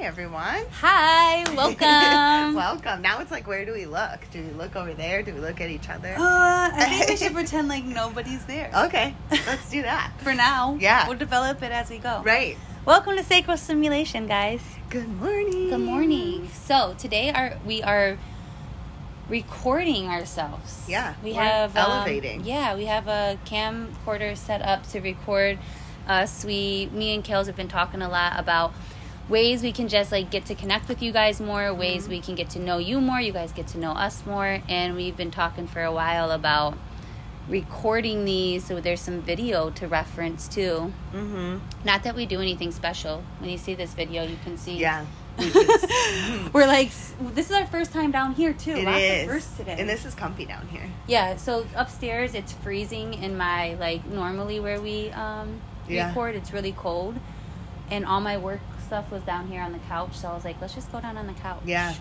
everyone. Hi, welcome. Welcome. Now it's like, where do we look? Do we look over there? Do we look at each other? Uh, I think we should pretend like nobody's there. okay, let's do that. For now. Yeah. We'll develop it as we go. Right. Welcome to Sacral Stimulation, guys. Good morning. Good morning. So today our we are recording ourselves. Yeah, We have um, elevating. yeah, we have a camcorder set up to record us. We me and Kales have been talking a lot about ways we can just like get to connect with you guys more, ways we can get to know you more, you guys get to know us more, and we've been talking for a while about recording these so there's some video to reference too. Mm-hmm. Not that we do anything special. When you see this video, you can see Yeah. We're like this is our first time down here too. it is. of firsts today. And this is comfy down here. yeah, so upstairs it's freezing in my like normally where we um Yeah. record it's really cold. And all my work stuff was down here on the couch, so I was like, let's just go down on the couch. Yeah.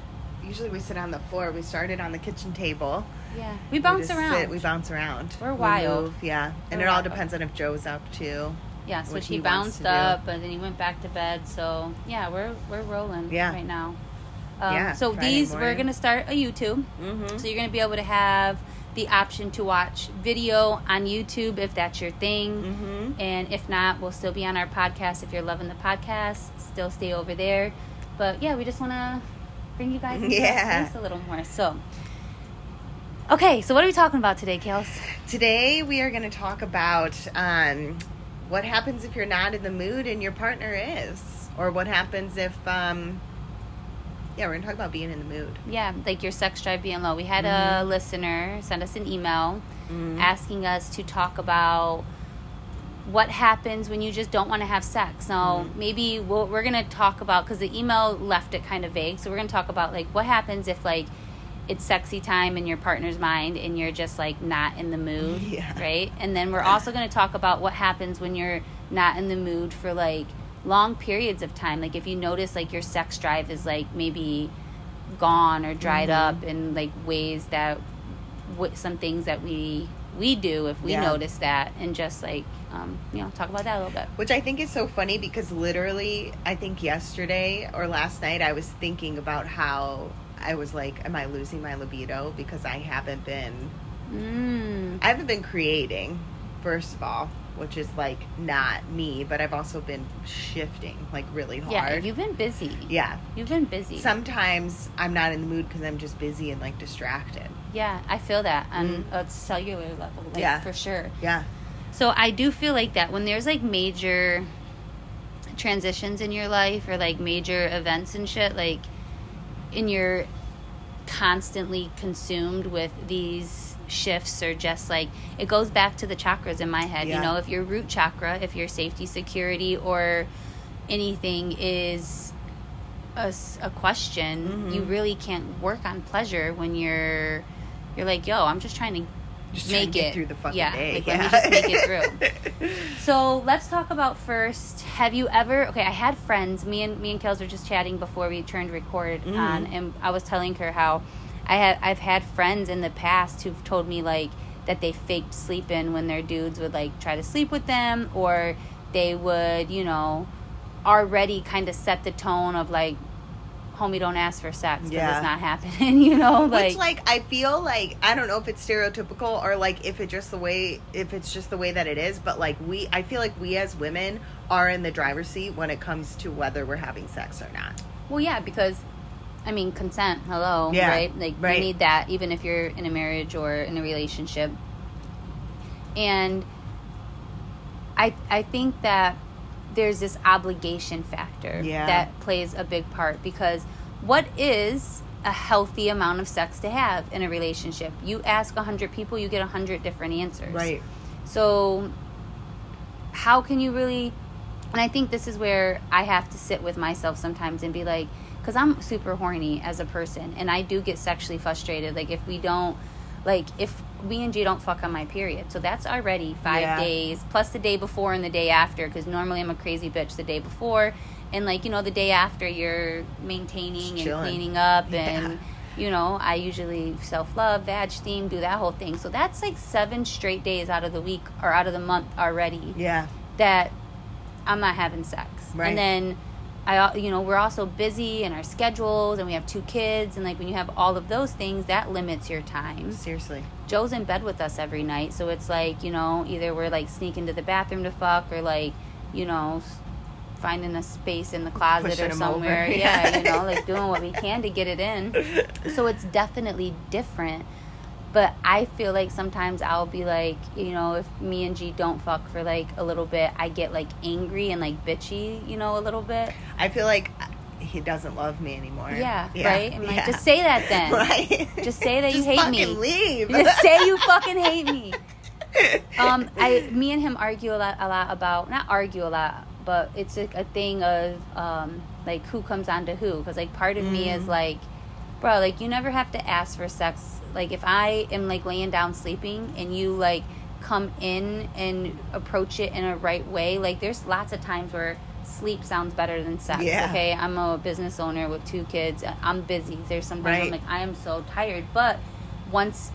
Usually we sit on the floor. We started on the kitchen table. Yeah. We bounce just around. sit, we bounce around. We're We wild. move, yeah. And We're it all wild. depends on if Joe's up too. yeah, so what she he bounced do. up and then he went back to bed. So yeah, we're we're rolling Yeah. right now. Um, Yeah, so Friday these we're gonna start a YouTube. Mm-hmm. So you're to be able to have the option to watch video on YouTube if that's your thing. Mm-hmm. And if not, we'll still be on our podcast. If you're loving the podcast, still stay over there. But yeah, we just want to bring you guys Yeah. a little more. So, okay, so what are we talking about today, Kels? Today we are going to talk about um, what happens if you're not in the mood and your partner is, or what happens if, um, yeah, we're going to talk about being in the mood. Yeah, like your sex drive being low. We had a Mm-hmm. listener send us an email Mm. asking us to talk about what happens when you just don't want to have sex. Now, Mhm. maybe we'll, we're going to talk about because the email left it kind of vague. So we're going to talk about like what happens if like it's sexy time in your partner's mind and you're just like not in the mood, Yeah. right? And then we're also going to talk about what happens when you're not in the mood for like long periods of time. Like if you notice like your sex drive is like maybe gone or dried Mhm. up in like ways that w- some things that we we do if we Yeah. notice that and just like um, you know talk about that a little bit Which I think is so funny because literally, I think yesterday or last night, I was thinking about how I was like, am I losing my libido because I haven't been mm. I haven't been creating, first of all, which is like not me, but I've also been shifting like really hard. yeah you've been busy yeah. you've been busy Sometimes I'm not in the mood because I'm just busy and like distracted. yeah i feel that on Mm. a cellular level like Yeah. for sure Yeah. so i do feel like that when there's like major transitions in your life or like major events and shit like in you're constantly consumed with these shifts or just like it goes back to the chakras in my head Yeah. you know if your root chakra if your safety security or anything is a, a question Mhm. you really can't work on pleasure when you're you're like yo i'm just trying to Just make it through the fucking yeah day. like let me just make it through so let's talk about first. Have you ever? Okay, I had friends. Me and me and Kels were just chatting before we turned record Mhm. on, and I was telling her how I had I've had friends in the past who've told me like that they faked sleeping when their dudes would like try to sleep with them, or they would you know already kind of set the tone of like, homie, don't ask for sex because Yeah. it's not happening. You know, like, Which like I feel like I don't know if it's stereotypical or like if it just the way if it's just the way that it is, but like we I feel like we as women are in the driver's seat when it comes to whether we're having sex or not. Well, yeah, because I mean, consent. Hello, Yeah, right? Like right. you need that, even if you're in a marriage or in a relationship. And I I think that there's this obligation factor Yeah. that plays a big part because what is a healthy amount of sex to have in a relationship? You ask a hundred people, you get a hundred different answers. Right. So, how can you really? And I think this is where I have to sit with myself sometimes and be like, because I'm super horny as a person, and I do get sexually frustrated. Like if we don't, like if me and G don't fuck on my period, so that's already five Yeah. days plus the day before and the day after. Because normally I'm a crazy bitch the day before, and like you know the day after you're maintaining and cleaning up Yeah. and you know, I usually self love, vag steam, do that whole thing. So that's like seven straight days out of the week or out of the month already Yeah. that I'm not having sex. Right. And then I, uh, you know, we're also busy in our schedules, and we have two kids, and like when you have all of those things, that limits your time. Seriously. Joe's in bed with us every night, so it's like you know, either we're like sneaking to the bathroom to fuck, or like, you know, finding a space in the closet Pushing or somewhere. Yeah, yeah. you know, like doing what we can to get it in. So it's definitely different. But I feel like sometimes I'll be like, you know, if me and G don't fuck for like a little bit, I get like angry and like bitchy, you know, a little bit. I feel like he doesn't love me anymore. Yeah, right? I'm like, just say that then. Right. Just say that you hate me. Leave. Just say you fucking hate me. um, I, me and him argue a lot, a lot about not argue a lot, but it's a, a thing of um, like who comes on to who. Because like part of me is Mm. like, bro, like you never have to ask for sex. Like if I am like laying down sleeping and you like come in and approach it in a right way, like there's lots of times where sleep sounds better than sex. Yeah. Okay, I'm a business owner with two kids. I'm busy. There's some sometimes I'm like I am so tired, but once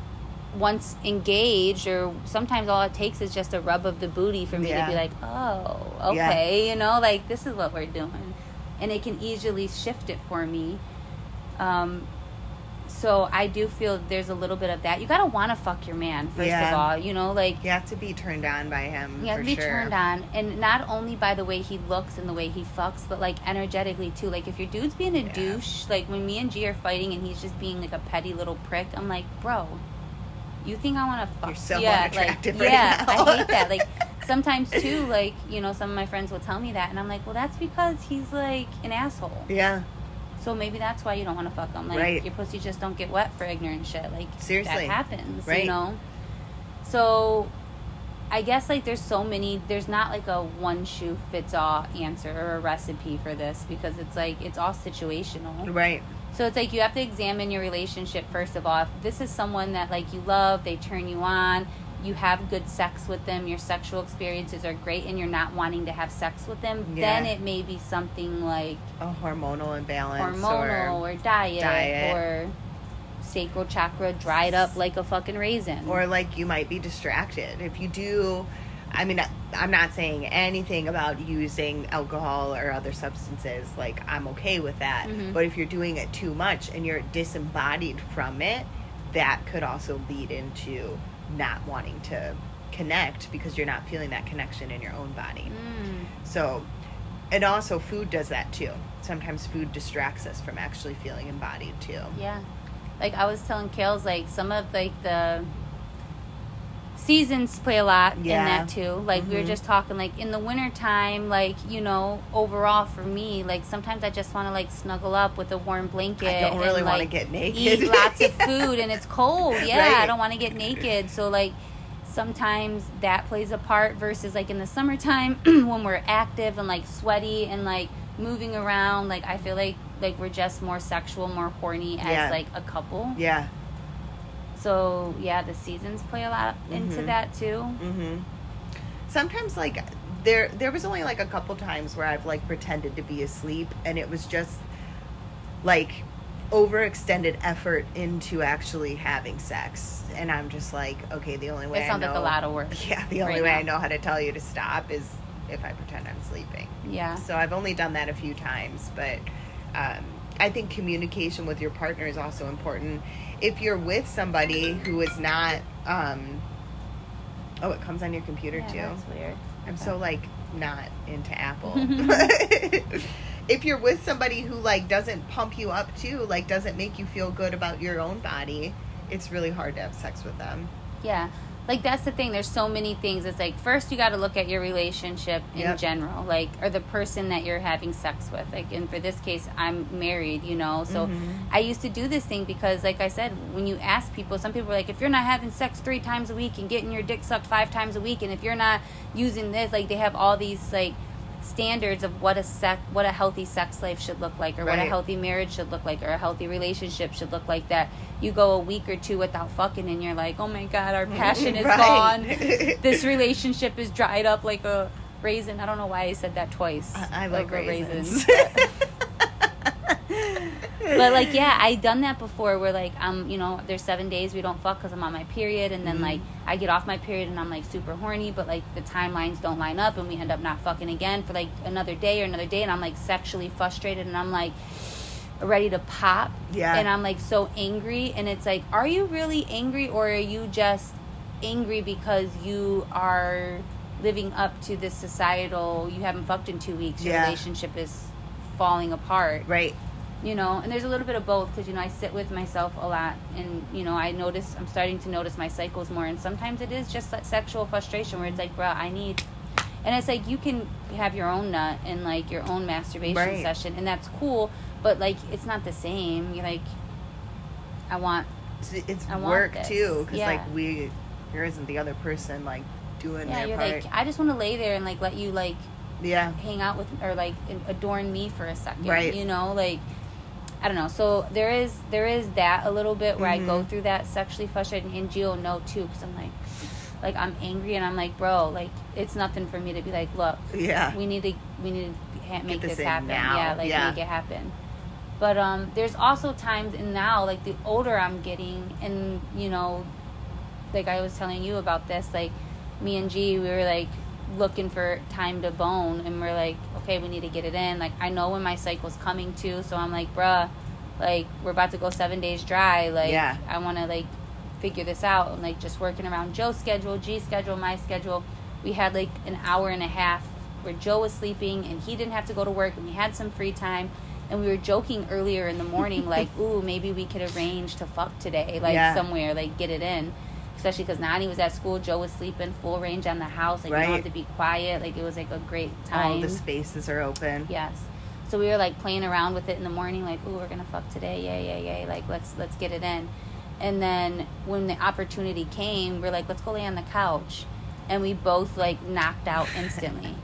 once engaged or sometimes all it takes is just a rub of the booty for me Yeah. to be like oh Yeah. okay you know like this is what we're doing and it can easily shift it for me um so i do feel there's a little bit of that you gotta want to fuck your man first of all you know like You have to be turned on by him. you have to be sure. turned on and not only by the way he looks and the way he fucks but like energetically too like if your dude's being a Yeah. douche like when me and g are fighting and he's just being like a petty little prick i'm like bro you think i want to fuck You're so yeah unattractive like right yeah now. i hate that like sometimes too like you know some of my friends will tell me that and i'm like well that's because he's like an asshole Yeah. So maybe that's why you don't want to fuck them. like Right. your pussy just don't get wet for ignorant shit like Seriously. that happens Right. you know so I guess like there's so many there's not like a one shoe fits all answer or a recipe for this because it's like it's all situational. Right. So it's like you have to examine your relationship first of all. If this is someone that like you love, they turn you on, you have good sex with them, your sexual experiences are great and you're not wanting to have sex with them, Yeah. then it may be something like A hormonal imbalance. hormonal Or, or, diet, diet. or sacral chakra dried up like a fucking raisin. or like you might be distracted. If you do, I mean, I'm not saying anything about using alcohol or other substances. Like, I'm okay with that. Mhm. But if you're doing it too much and you're disembodied from it, that could also lead into not wanting to connect because you're not feeling that connection in your own body. Mm. So, and also food does that too. Sometimes food distracts us from actually feeling embodied too. Yeah. Like I was telling Kales, like some of like the seasons play a lot Yeah. in that too. Like we were Mhm. just talking, like in the wintertime, like, you know, overall for me, like sometimes I just wanna like snuggle up with a warm blanket. I don't really want to like, get naked. eat lots of food and it's cold. Yeah, I don't want to get naked. So like sometimes that plays a part versus like in the summertime when we're active and like sweaty and like moving around. Like I feel like like we're just more sexual, more horny as Yeah. like a couple. yeah. So yeah, the seasons play a lot into Mhm. that too. hmm Sometimes, like there, there was only like a couple times where I've like pretended to be asleep, and it was just like overextended effort into actually having sex, and I'm just like, okay, the only way It sounds I like know, a lot of work. Yeah, the only right way now. I know how to tell you to stop is if I pretend I'm sleeping. Yeah. So I've only done that a few times, but um, I think communication with your partner is also important. If you're with somebody who is not, um, oh, it comes on your computer Yeah, too. that's weird. I'm Okay. so like not into Apple. if you're with somebody who like doesn't pump you up too, like doesn't make you feel good about your own body, it's really hard to have sex with them. Yeah. Like that's the thing. There's so many things. It's like first you got to look at your relationship in Yep. general, like or the person that you're having sex with. Like, and for this case, I'm married. You know, so Mhm. I used to do this thing because, like I said, when you ask people, some people are like, if you're not having sex three times a week and getting your dick sucked five times a week, and if you're not using this, like they have all these like standards of what a sec what a healthy sex life should look like or what a healthy marriage should look like or a healthy relationship should look like that you go a week or two without fucking and you're like oh my god our passion is Right. gone. This relationship is dried up like a raisin. I don't know why i said that twice. I, I like love a raisins. But like yeah i done that before where like i'm you know there's seven days we don't fuck because i'm on my period and then Mhm. like i get off my period and i'm like super horny but like the timelines don't line up and we end up not fucking again for like another day or another day and i'm like sexually frustrated and i'm like ready to pop Yeah. and i'm like so angry and it's like are you really angry or are you just angry because you are living up to this societal you haven't fucked in two weeks your Yeah. relationship is falling apart right. You know and there's a little bit of both because you know i sit with myself a lot and you know i notice i'm starting to notice my cycles more and sometimes it is just that sexual frustration where it's like bro i need and it's like you can have your own nut and like your own masturbation Right. session and that's cool but like it's not the same you're like i want It's, it's I want work this. too, because Yeah. like we, there isn't the other person like doing yeah their you're part. like i just want to lay there and like let you like yeah. hang out with or like adorn me for a second Right. you know like i don't know so there is there is that a little bit where i go Mhm. through that sexually frustrated and gio know too because i'm like like i'm angry and i'm like bro like it's nothing for me to be like look Yeah. we need to we need to ha- make this this, happen now. yeah like Yeah. make it happen but um there's also times and now like the older i'm getting and you know like i was telling you about this like me and g we were like looking for time to bone and we're like okay we need to get it in. Like i know when my cycle's coming to so i'm like bruh like we're about to go seven days dry. Like Yeah. i want to like figure this out. And like just working around joe's schedule g's schedule my schedule. We had like an hour and a half where joe was sleeping and he didn't have to go to work and we had some free time. And we were joking earlier in the morning like ooh maybe we could arrange to fuck today like Yeah. somewhere like get it in especially because Nani was at school, Joe was sleeping, full range on the house. Like you Right. don't have to be quiet. Like it was like a great time. All the spaces are open. Yes. So we were like playing around with it in the morning, like, ooh, we're gonna fuck today, yay, yay, yay. Like let's let's get it in. And then when the opportunity came, we're like, let's go lay on the couch. And we both like knocked out instantly.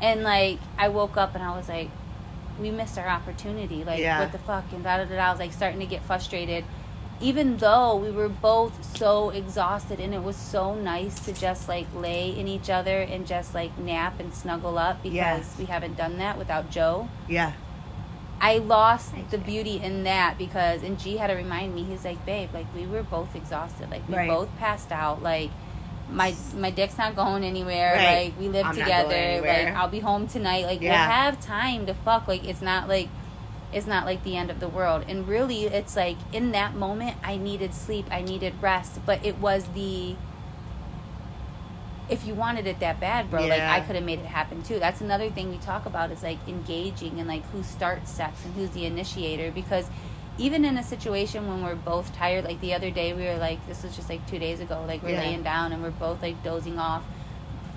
and like I woke up and I was like, we missed our opportunity. Like Yeah. what the fuck? And da da da. da. I was like starting to get frustrated. Even though we were both so exhausted and it was so nice to just like lay in each other and just like nap and snuggle up because Yeah. we haven't done that without Joe. Yeah. I lost the beauty in that because and G had to remind me. He's like, babe, like we were both exhausted. Like we Right. both passed out. Like my my dick's not going anywhere. Right. Like we live I'm together. Like I'll be home tonight. Like Yeah. we'll have time to fuck. Like it's not like it's not like the end of the world. And really, it's like in that moment, I needed sleep. I needed rest. But it was the if you wanted it that bad, bro, like I could have made it happen too. That's another thing we talk about is like engaging and like who starts sex and who's the initiator because even in a situation when we're both tired, like the other day we were like this was just like two days ago, like we're Yeah. laying down and we're both like dozing off.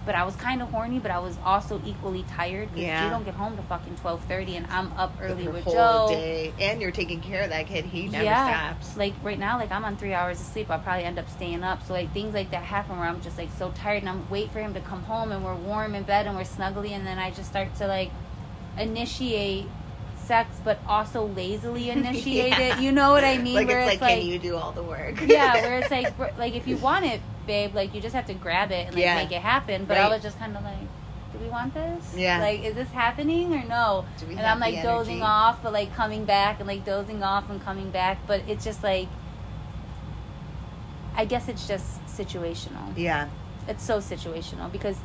But I was kind of horny, but I was also equally tired because Yeah. you don't get home to fucking twelve thirty, and I'm up early with whole Joe. day, and you're taking care of that kid. He never yeah, stops. like right now, like I'm on three hours of sleep. I'll probably end up staying up. So like things like that happen where I'm just like so tired, and I'm wait for him to come home, and we're warm in bed, and we're snuggly, and then I just start to like initiate sex, but also lazily initiate Yeah. it. You know what I mean? like where it's like, can you do all the work? yeah, where it's like, like if you want it, babe, like you just have to grab it and like Yeah. make it happen. But I was just kind of like, do we want this? Yeah. Like, is this happening or no? Do we and I'm like dozing off, but like coming back and like dozing off and coming back. But it's just like, I guess it's just situational. yeah, It's so situational because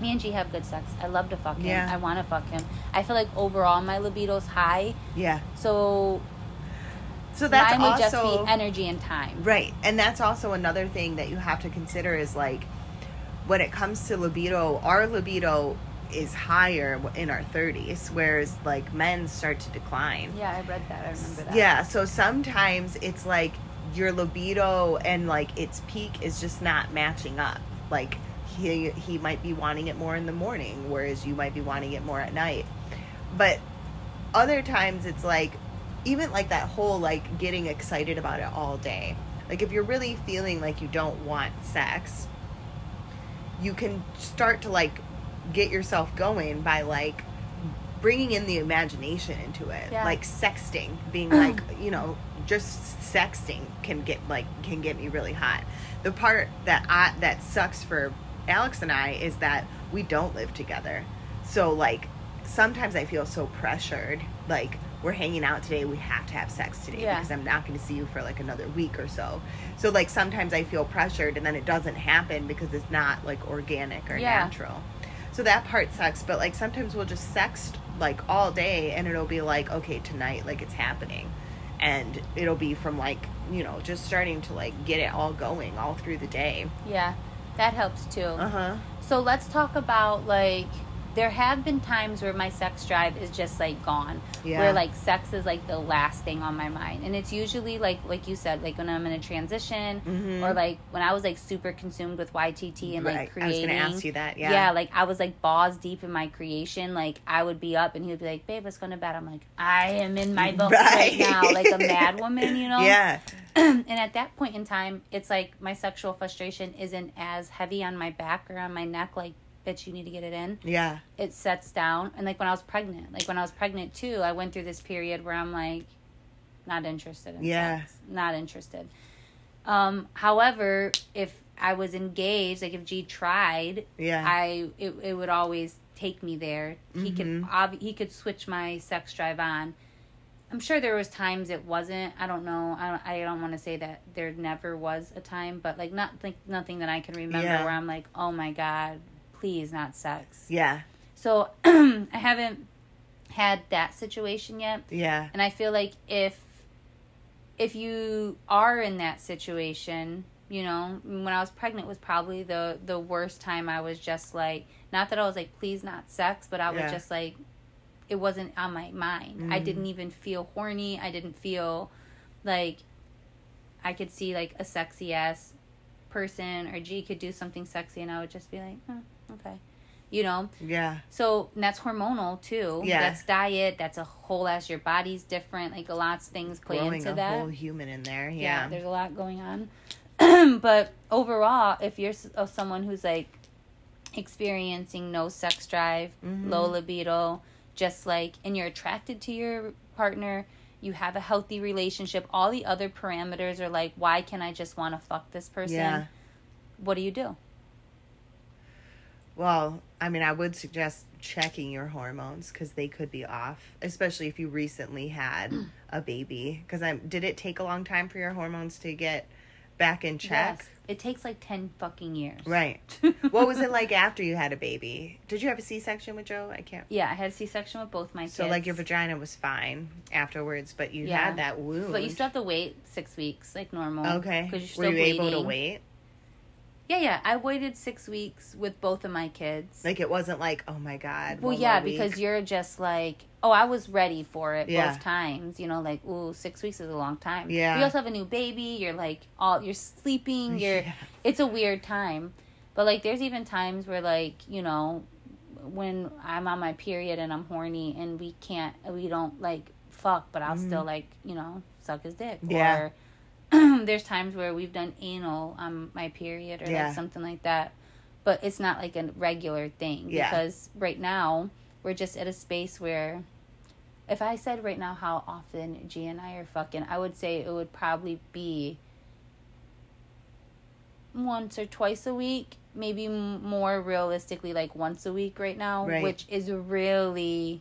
me and G have good sex. I love to fuck him. Yeah. I want to fuck him. I feel like overall my libido's high. yeah. So So that's mine would also just be energy and time. Right. And that's also another thing that you have to consider is like when it comes to libido, our libido is higher in our 30s, whereas like men start to decline. Yeah, I read that. I remember that. Yeah. So sometimes it's like your libido and like its peak is just not matching up. Like he he might be wanting it more in the morning, whereas you might be wanting it more at night. But other times it's like even like that whole like getting excited about it all day. Like if you're really feeling like you don't want sex, you can start to like get yourself going by like bringing in the imagination into it. Yeah. Like sexting, being like, you know, just sexting can get like can get me really hot. The part that I that sucks for Alex and I is that we don't live together. So like sometimes I feel so pressured like we're hanging out today. We have to have sex today Yeah. because I'm not going to see you for like another week or so. So like sometimes I feel pressured and then it doesn't happen because it's not like organic or Yeah. natural. So that part sucks. But like sometimes we'll just sext like all day and it'll be like okay tonight like it's happening, and it'll be from like you know just starting to like get it all going all through the day. Yeah, that helps too. Uh huh. So let's talk about like there have been times where my sex drive is just like gone. Yeah. Where like sex is like the last thing on my mind. And it's usually like like you said, like when I'm in a transition Mhm. or like when I was like super consumed with YTT and like Right. I was gonna ask you that. Yeah. Yeah, like I was like balls deep in my creation. Like I would be up and he would be like, Babe, let's go to bed. I'm like, I am in my book right, Right. now, like a mad woman, you know? Yeah. and at that point in time, it's like my sexual frustration isn't as heavy on my back or on my neck. Like, bitch, you need to get it in. Yeah. It sets down. And like when I was pregnant, like when I was pregnant too, I went through this period where I'm like, not interested in Yeah. sex. Not interested. Um, however, if I was engaged, like if G tried, Yeah. I it, it would always take me there. He could Mhm. ob- he could switch my sex drive on. I'm sure there was times it wasn't. I don't know. I don't, I don't want to say that there never was a time, but like not like nothing that I can remember Yeah. where I'm like, oh my god, please not sex. yeah. So I haven't had that situation yet, Yeah. and I feel like if if you are in that situation, you know, when I was pregnant was probably the the worst time. I was just like, not that I was like, please not sex, but I was Yeah. just like, it wasn't on my mind. I Mhm. didn't even feel horny. I didn't feel like I could see like a sexy ass person or G could do something sexy, and I would just be like, okay, you know. Yeah. So and that's hormonal too. Yeah. That's diet. That's a whole ass. Your body's different. Like a lot's things play Growing into a that. whole human in there. yeah. Yeah. there's a lot going on. but overall, if you're uh, someone who's like experiencing no sex drive, Mhm. low libido, just like, and you're attracted to your partner, you have a healthy relationship. All the other parameters are like, why can I just want to fuck this person? Yeah. What do you do? Well, I mean, I would suggest checking your hormones because they could be off, especially if you recently had a baby. Because I'm. Did it take a long time for your hormones to get back in check? Yes. It takes like 10 fucking years. Right. what was it like after you had a baby? Did you have a C-section with Joe? I can't. Yeah, I had a C-section with both my kids. So like your vagina was fine afterwards, but you Yeah. had that wound. But you still have to wait six weeks, like normal. okay. Because you're still Were you bleeding. able to wait? Yeah, yeah. I waited six weeks with both of my kids. Like it wasn't like, oh my god. well, yeah, because you're just like, oh, I was ready for it Yeah. both times. You know, like, ooh, six weeks is a long time. Yeah. You also have a new baby. You're like, all you're sleeping. You're. Yeah. It's a weird time, but like, there's even times where like, you know, when I'm on my period and I'm horny and we can't, we don't like fuck, but I'll Mhm. still like, you know, suck his dick. Yeah. Or there's times where we've done anal on my period or Yeah. like something like that, but it's not like a regular thing Yeah. because right now we're just at a space where. If I said right now how often G and I are fucking, I would say it would probably be once or twice a week, maybe more realistically like once a week right now, Right. which is really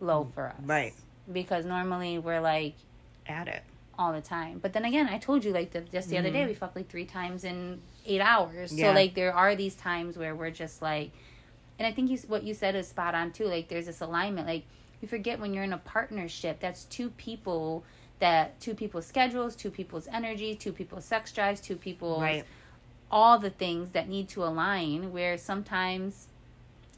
low for us. Right. Because normally we're like At it. All the time. But then again, I told you like the, just the other day Mhm. we fucked like three times in 8 hours. Yeah. So like there are these times where we're just like and I think you what you said is spot on too. Like there's this alignment like you forget when you're in a partnership, that's two people that two people's schedules, two people's energy, two people's sex drives, two people's Right. all the things that need to align where sometimes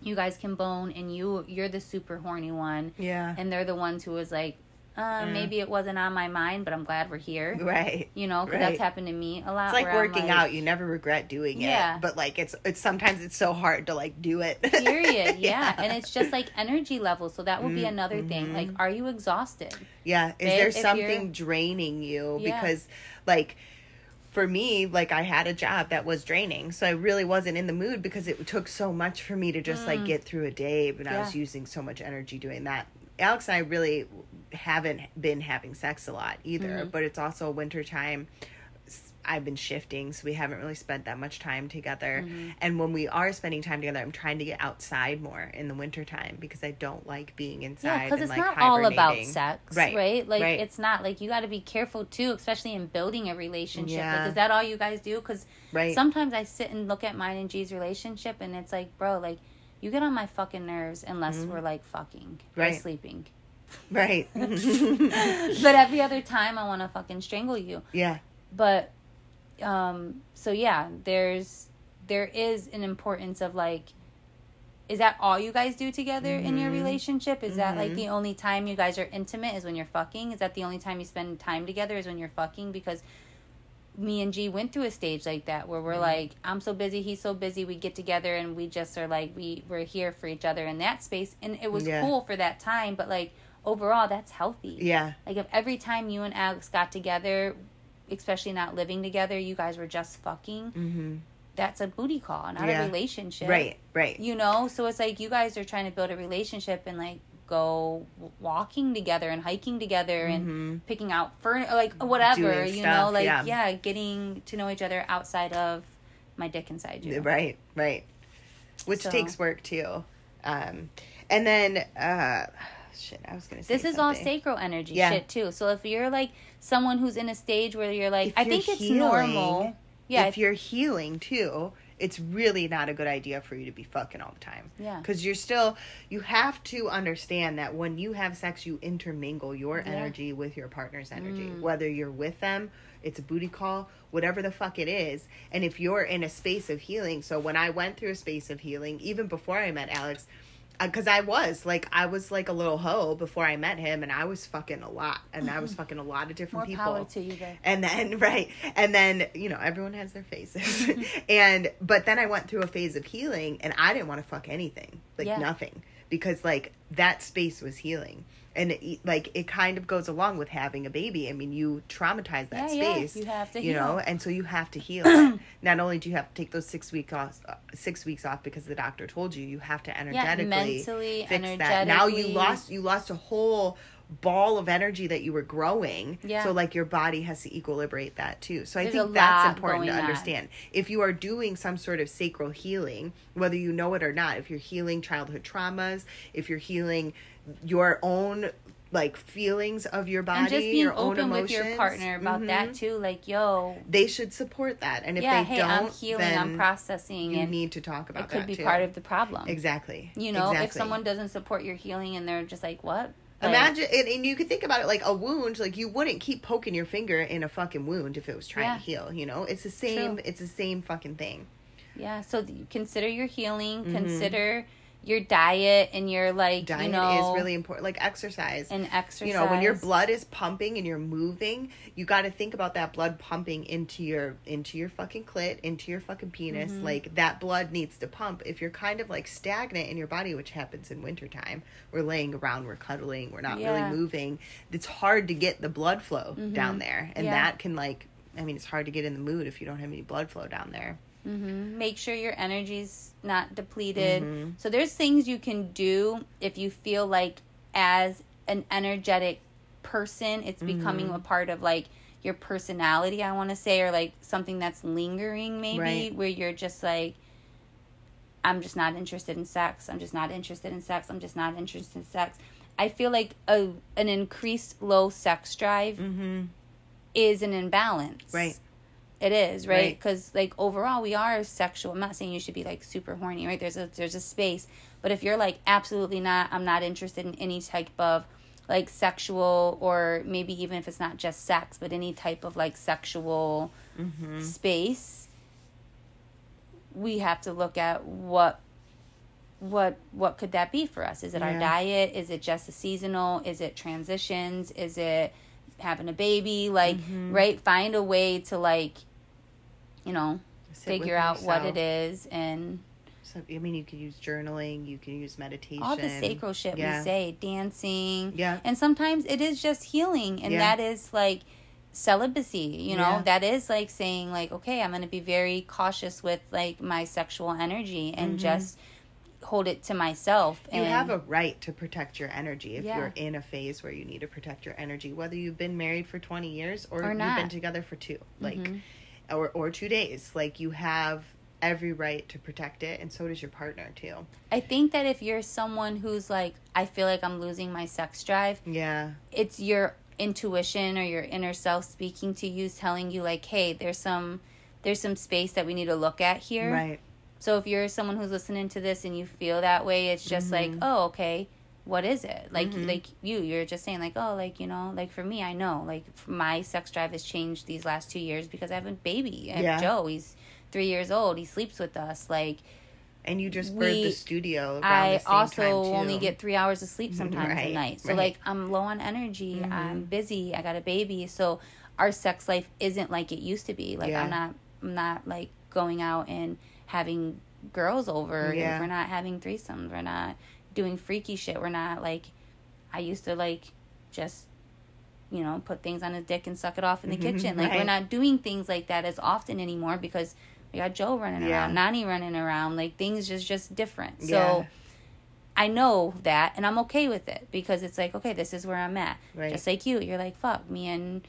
you guys can bone and you you're the super horny one Yeah. and they're the ones who was like uh, Mm. maybe it wasn't on my mind but i'm glad we're here Right. you know 'cause Right. that's happened to me a lot It's like working like, out. You never regret doing it. Yeah. But like it's it's sometimes it's so hard to like do it. period yeah. and it's just like energy levels so that would be Mm, another thing mhm. like are you exhausted Yeah. Is there something draining you? Yeah. Because like for me, like I had a job that was draining. So I really wasn't in the mood because it took so much for me to just like Mm. get through a day and I was using so much energy doing that. Alex and I really haven't been having sex a lot either, Mhm. but it's also wintertime. I've been shifting, so we haven't really spent that much time together. Mm-hmm. And when we are spending time together, I'm trying to get outside more in the wintertime because I don't like being inside. Yeah, because it's like, not all about sex, Right, right? Like right. it's not like you got to be careful too, especially in building a relationship. Yeah. Like, is that all you guys do? Because Right. sometimes I sit and look at mine and G's relationship, and it's like, bro, like you get on my fucking nerves unless we're like fucking or Mm-hmm. Sleeping. Right. but every other time, I want to fucking strangle you. yeah. but um so yeah there's there is an importance of like is that all you guys do together in your relationship is that like the only time you guys are intimate is when you're fucking is that the only time you spend time together is when you're fucking because me and G went through a stage like that where we're like I'm so busy he's so busy we get together and we just are like we we're here for each other in that space and it was Yeah. cool for that time but like overall that's healthy Yeah. like if every time you and Alex got together, especially not living together, you guys were just fucking, Mm-hmm. that's a booty call, not Yeah. a relationship. Right. Right. You know? So it's like you guys are trying to build a relationship and like go walking together and hiking together and picking out furniture, like whatever, Mm-hmm. Doing you stuff, know? Like, yeah. yeah. getting to know each other outside of my dick inside you. Right, right. Which So- takes work too. Um, and then, uh, shit, I was gonna say This is all something. sacral energy Yeah. shit too. So if you're like someone who's in a stage where you're like, If I you're think it's normal. Yeah, If you're healing too, it's really not a good idea for you to be fucking all the time. Yeah. Because you're still, you have to understand that when you have sex, you intermingle your Yeah. Mm. energy with your partner's energy. Whether you're with them, it's a booty call, whatever the fuck it is. And if you're in a space of healing, so when I went through a space of healing, even before I met Alex, because I was like I was like a little hoe before I met him, and I was fucking a lot, and I was mm-hmm. fucking a lot of different more people. power to you, babe. And then right, and then you know everyone has their phases, mm-hmm. and but then I went through a phase of healing, and I didn't want to fuck anything, like Yeah. nothing, because like that space was healing, and it, like it kind of goes along with having a baby. I mean, you traumatize that Yeah, yeah, space, you have to you know, and so you have to heal. Not only do you have to take those six weeks off, uh, six weeks off because the doctor told you, you have to energetically, mentally, fix that. Now you lost, you lost a whole ball of energy that you were growing. Yeah. So like your body has to equilibrate that too. So I There's a think that's important to on. understand. If you are doing some sort of sacral healing, whether you know it or not, if you're healing childhood traumas, if you're healing your own like feelings of your body, and just being your own open with your partner about mhm, that too. Like, yo, They should support that. And if yeah, they hey, don't, I'm healing, then I'm processing, you need to talk about it could that be too. part of the problem. Exactly. You know, if someone doesn't support your healing and they're just like, what? Like, Imagine, and, and you could think about it like a wound. Like you wouldn't keep poking your finger in a fucking wound if it was trying Yeah. to heal. You know, it's the same. True. It's the same fucking thing. Yeah, so th- consider your healing, Mhm. consider your diet and your like, Diet you know, is really important. Like exercise. and exercise. you know, when your blood is pumping and you're moving, you got to think about that blood pumping into your into your fucking clit, into your fucking penis. Mm-hmm. Like that blood needs to pump. If you're kind of like stagnant in your body, which happens in wintertime, we're laying around, we're cuddling, we're not Yeah. really moving. It's hard to get the blood flow down there, and Yeah. that can like. I mean, it's hard to get in the mood if you don't have any blood flow down there. Hmm Make sure your energy's not depleted. Mhm. So there's things you can do if you feel like as an energetic person, it's becoming Mm-hmm. a part of like your personality, I want to say, or like something that's lingering maybe Right. where you're just like I'm just not interested in sex. I'm just not interested in sex. I'm just not interested in sex. I feel like a an increased low sex drive Mm-hmm. is an imbalance. Right. It is right Right. because like overall we are sexual. I'm not saying you should be like super horny, right? There's a there's a space, but if you're like absolutely not, I'm not interested in any type of like sexual or maybe even if it's not just sex, but any type of like sexual Mm-hmm. space. We have to look at what what what could that be for us? Is it our diet? Is it just a seasonal? Is it transitions? Is it having a baby? Like, Mm-hmm. right? Find a way to like, you know, Sit figure out what it is and So, I mean, you can use journaling, you can use meditation. all the sacral shit Yeah. we say, dancing. Yeah. And sometimes it is just healing and Yeah. that is like celibacy, you know? Yeah. That is like saying like, okay, I'm going to be very cautious with like my sexual energy and just hold it to myself Mm-hmm. You have a right to protect your energy if you're in a phase where you need to protect your energy, whether you've been married for 20 years or, Or you've been together for 2 Like, Mhm. Or or 2 days. Like you have every right to protect it and so does your partner too. I think that if you're someone who's like, I feel like I'm losing my sex drive, Yeah. it's your intuition or your inner self speaking to you, telling you like, hey, there's some there's some space that we need to look at here. Right. So if you're someone who's listening to this and you feel that way, it's just like, mm-hmm. oh, okay, what is it? Like like you, you're just saying like, oh, like you know, like for me, I know, like my sex drive has changed these last two years because I have a baby. I have Yeah. Joe. He's three years old. He sleeps with us. Like And you just We- the studio around I the also only get three hours of sleep sometimes a Right, night. So right. like I'm low on energy. Mm-hmm. I'm busy. I got a baby. So our sex life isn't like it used to be. Like Yeah. I'm not I'm not like going out and having girls over. Yeah. We're not having threesomes. We're not doing freaky shit. We're not like I used to like just you know put things on his dick and suck it off in the mm-hmm. kitchen. Like we're not doing things like that as often anymore because we got Joe running Yeah. around, Nani running around. Like things just just different. So. Yeah. I know that and I'm okay with it because it's like, okay, this is where I'm at. Right. Just like you, you're like, fuck, me and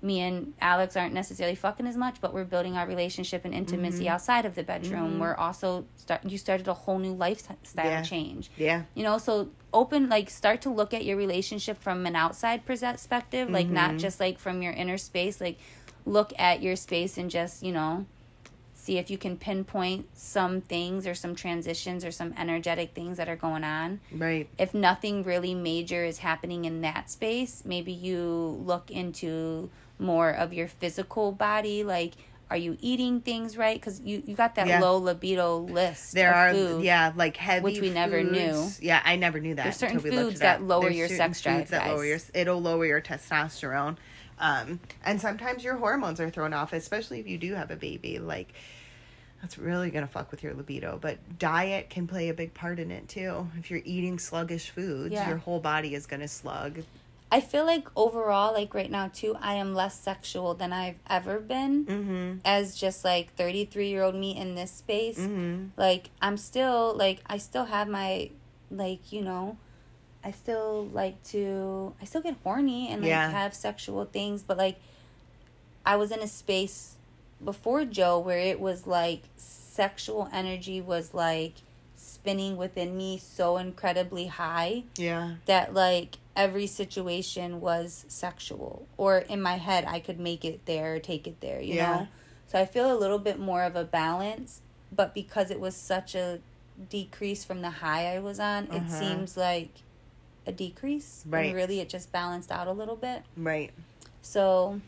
me and Alex aren't necessarily fucking as much, but we're building our relationship and intimacy Mm-hmm. outside of the bedroom. We're also start you started a whole new lifestyle Yeah. change. Yeah. You know, so open like start to look at your relationship from an outside perspective, like Mm-hmm. not just like from your inner space, like look at your space and just, you know, see if you can pinpoint some things or some transitions or some energetic things that are going on Right. if nothing really major is happening in that space, maybe you look into more of your physical body. Like, are you eating things right? Because you, you got that Yeah. low libido list. There are food. yeah, like heavy which we never knew. Yeah, I never knew that. There's certain until we looked foods that lower There's your sex drive, foods that lower your it'll lower your testosterone. Um, and sometimes your hormones are thrown off, especially if you do have a baby. Like that's really gonna fuck with your libido. But diet can play a big part in it too. If you're eating sluggish foods, Yeah. your whole body is gonna slug. I feel like overall, like right now too, I am less sexual than I've ever been. Mm-hmm. As just like 33 year old me in this space. Mm-hmm. like i'm still like i still have my like you know i still like to i still get horny and like Yeah. have sexual things but like i was in a space before joe where it was like sexual energy was like spinning within me so incredibly high Yeah. that like every situation was sexual or in my head i could make it there or take it there you Yeah. know so i feel a little bit more of a balance but because it was such a decrease from the high i was on it Uh-huh. seems like a decrease Right. and really it just balanced out a little bit Right. so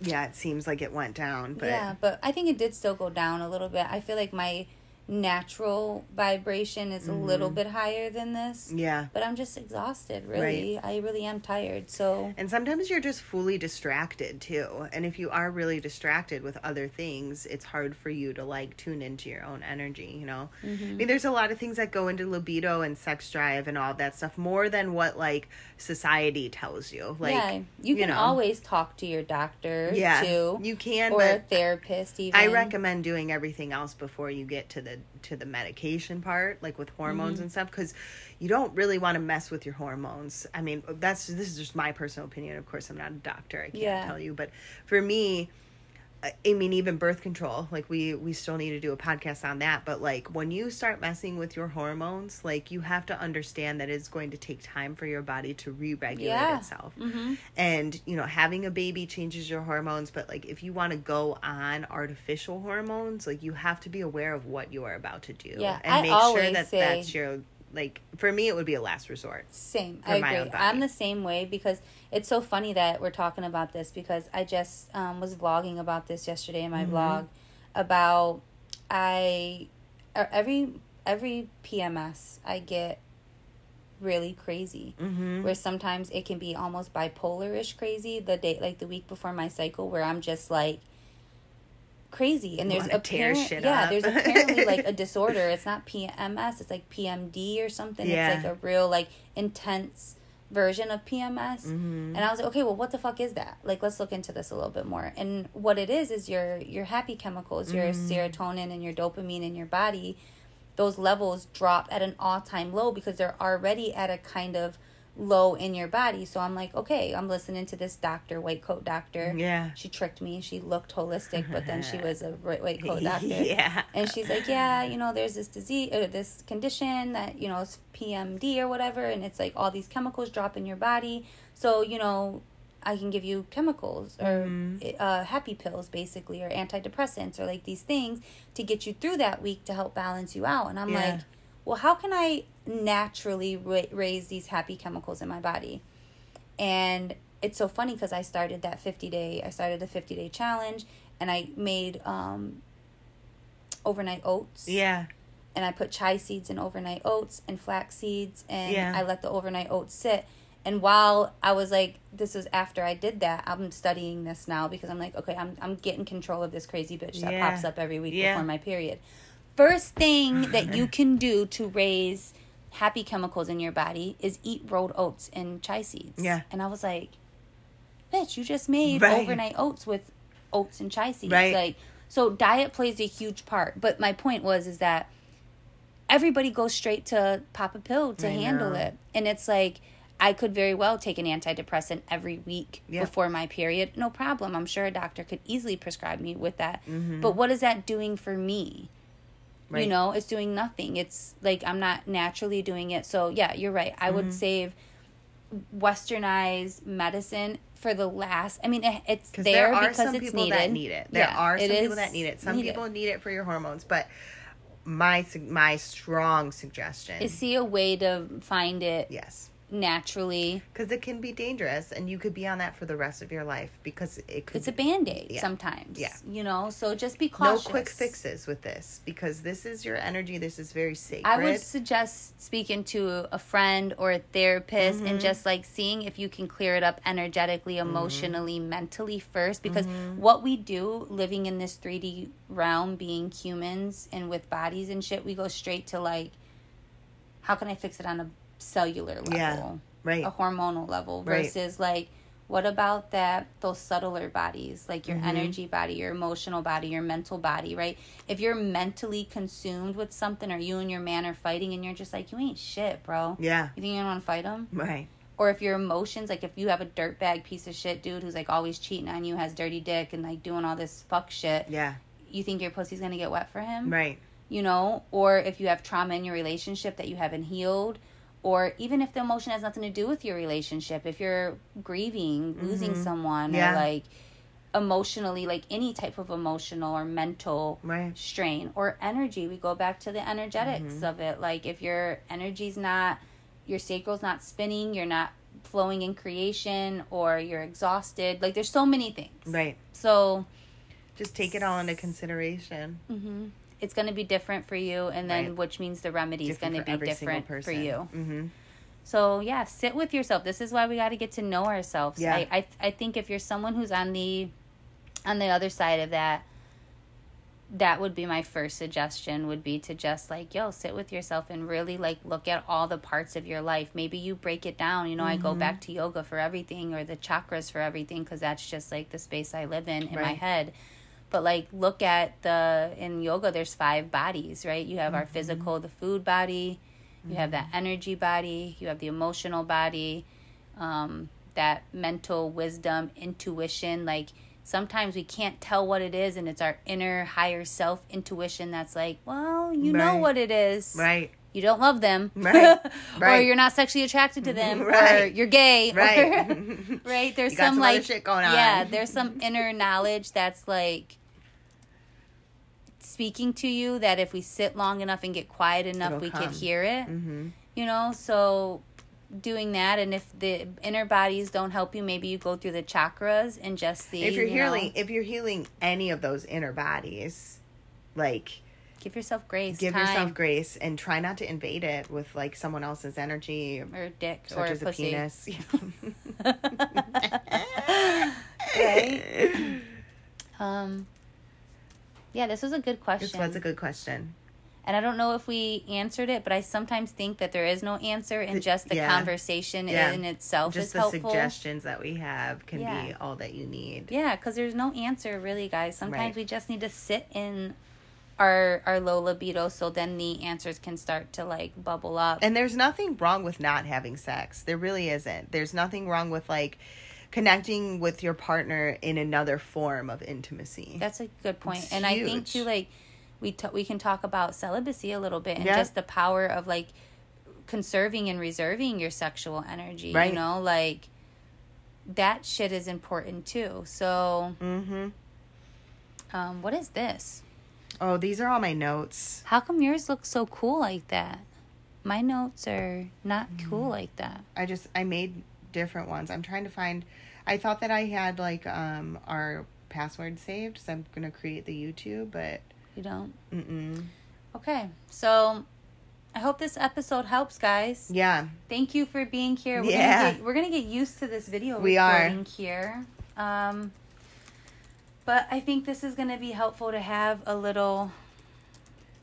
Yeah, it seems like it went down, but yeah but i think it did still go down a little bit i feel like my natural vibration is a little Mm-hmm. bit higher than this yeah. but i'm just exhausted really i really am tired so And sometimes you're just fully distracted too. And if you are really distracted with other things, it's hard for you to like tune into your own energy, you know? Mm-hmm. I mean, there's a lot of things that go into libido and sex drive and all that stuff more than what like society tells you. Like, yeah, you can know. always talk to your doctor yeah, too, you can, or a therapist. Even I recommend doing everything else before you get to the to the medication part, like with hormones Mm-hmm. and stuff, because you don't really want to mess with your hormones. I mean, that's this is just my personal opinion. Of course, I'm not a doctor. I can't Yeah. tell you, but for me. I- mean, even birth control. Like we we still need to do a podcast on that. But like when you start messing with your hormones, like you have to understand that it's going to take time for your body to re-regulate Yeah. itself hmm and you know having a baby changes your hormones but like if you want to go on artificial hormones like you have to be aware of what you are about to do Yeah, and I make sure that say- that's your like for me it would be a last resort Same, I agree. I'm the same way because it's so funny that we're talking about this because I just um, was vlogging about this yesterday in my Mm-hmm. vlog about I uh, every every PMS I get really crazy. mm-hmm. where sometimes it can be almost bipolar-ish crazy the day like the week before my cycle where i'm just like crazy and there's wanna tear shit yeah up. there's apparently like a disorder it's not pms it's like pmd or something Yeah. it's like a real like intense version of pms Mm-hmm. and i was like okay well what the fuck is that like let's look into this a little bit more and what it is is your your happy chemicals your Mm-hmm. serotonin and your dopamine in your body those levels drop at an all-time low because they're already at a kind of low in your body. So I'm like, okay, I'm listening to this doctor, white coat doctor. Yeah. She tricked me. She looked holistic, but then she was a white coat doctor. Yeah. And she's like, yeah, you know, there's this disease or this condition that, you know, it's PMD or whatever. And it's like all these chemicals drop in your body. So, you know, I can give you chemicals or Mhm. uh, happy pills, basically, or antidepressants, or like these things to get you through that week to help balance you out. And I'm Yeah. like, well, how can I naturally ra- raise these happy chemicals in my body? And it's so funny because I started that 50 day, I started the 50 day challenge and I made um, overnight oats Yeah. and I put chai seeds in overnight oats and flax seeds and Yeah. I let the overnight oats sit. And while I was like, this is after I did that, I'm studying this now because I'm like, okay, I'm I'm getting control of this crazy bitch that Yeah. pops up every week Yeah. before my period. First thing that you can do to raise happy chemicals in your body is eat rolled oats and chia seeds. Yeah. And I was like, bitch, you just made Right. overnight oats with oats and chia seeds. Right. Like so diet plays a huge part. But my point was is that everybody goes straight to pop a pill to I handle know. it. And it's like I could very well take an antidepressant every week Yeah. before my period. No problem. I'm sure a doctor could easily prescribe me with that. Mhm. But what is that doing for me? You know, it's doing nothing. It's like I'm not naturally doing it. So, yeah, you're right. I Mm-hmm. would save westernized medicine for the last. I mean, it, it's Because there there are because some it's people needed. that need it. There Yeah, are some people that need it. Some needed. people need it for your hormones, but my my strong suggestion Is see a way to find it yes naturally. because it can be dangerous and you could be on that for the rest of your life because it could It's a band aid Yeah. sometimes. Yeah. You know, so just be cautious no quick fixes with this because this is your energy this is very sacred I would suggest speaking to a friend or a therapist Mm-hmm. and just like seeing if you can clear it up energetically, Mm-hmm. emotionally, mentally first. Because what we do living in this 3D realm, being humans and with bodies and shit, we go straight to like, how can I fix it on a cellular level? Yeah, right. A hormonal level Right. versus like, what about that those subtler bodies like your Mm-hmm. energy body your emotional body your mental body right? If you're mentally consumed with something or you and your man are fighting and you're just like you ain't shit bro. Yeah. You think you don't want to fight him right. Or if your emotions like if you have a dirtbag piece of shit dude who's like always cheating on you has dirty dick and like doing all this fuck shit yeah. you think your pussy's gonna get wet for him? Right. You know, or if you have trauma in your relationship that you haven't healed, or even if the emotion has nothing to do with your relationship, if you're grieving, losing someone, Mm-hmm. Yeah. or like emotionally, like any type of emotional or mental right strain or energy, we go back to the energetics Mm-hmm. of it. Like if your energy's not, your sacral's not spinning, you're not flowing in creation, or you're exhausted, like there's so many things. right So, just take it all into consideration hmm It's going to be different for you, and then Right. which means the remedy is going to be different for you. mm-hmm. So yeah, sit with yourself. This is why we got to get to know ourselves. Yeah. I, I I think if you're someone who's on the on the other side of that, that would be my first suggestion. Would be to just like yo, sit with yourself and really like look at all the parts of your life. Maybe you break it down. You know, I Mm-hmm. go back to yoga for everything or the chakras for everything because that's just like the space I live in in my head but like look at the in yoga there's five bodies right? You have Mm-hmm. our physical the food body you have that energy body you have the emotional body um, that mental wisdom intuition. Like sometimes we can't tell what it is and it's our inner higher self intuition that's like well you know what it is. Right you don't love them Right. or you're not sexually attracted to them or Right. you're gay or- right right there's some, some like shit going on. yeah there's some inner knowledge that's like speaking to you that if we sit long enough and get quiet enough It'll we come. could hear it mm-hmm. you know so doing that and if the inner bodies don't help you maybe you go through the chakras and just see if you're you know, healing if you're healing any of those inner bodies like give yourself grace give time, yourself grace and try not to invade it with like someone else's energy or dick or as a pussy penis right um yeah this was a good question this was a good question And I don't know if we answered it, but I sometimes think that there is no answer and just the yeah. conversation Yeah. in itself just is the helpful. suggestions that we have can be all that you need Yeah, because there's no answer really, guys. Sometimes Right. we just need to sit in our our low libido so then the answers can start to like bubble up And there's nothing wrong with not having sex. There really isn't. There's nothing wrong with like connecting with your partner in another form of intimacy. that's a good point It's and i think huge. too like we t- we can talk about celibacy a little bit and Yeah. just the power of like conserving and reserving your sexual energy Right. you know like that shit is important too so mm-hmm. um what is this Oh, these are all my notes. how come yours look so cool like that my notes are not Mm. cool like that I just I made different ones. I'm trying to find. I thought that I had like um our password saved, so I'm gonna create the YouTube, but you don't mm-mm. okay so i hope this episode helps guys yeah, Thank you for being here. We're Yeah. gonna get we're gonna get used to this video We are. here. Um but I think this is gonna be helpful to have a little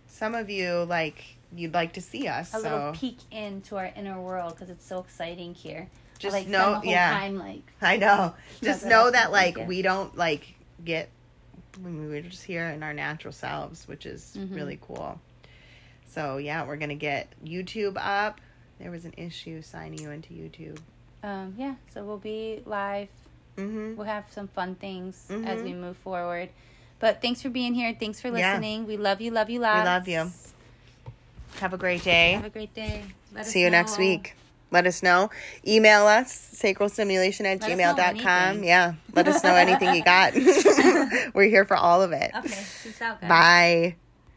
some of you like you'd like to see us, a so little peek into our inner world because it's so exciting here. Just like know, yeah. time like I know. Just know that and like we don't like get we're just here in our natural selves, which is Mhm. really cool. So yeah, we're gonna get YouTube up. There was an issue signing you into YouTube. um yeah, so we'll be live. Mm-hmm. We'll have some fun things as Mhm. we move forward. But thanks for being here. Thanks for Yeah. listening. We love you, love you, lots. love you. Have a great day. Have a great day. Let us See you next week. Let us know. Email us, sacralstimulation at Let know gmail.com. Yeah. Let us know anything you got. We're here for all of it. Okay, peace out guys. Bye.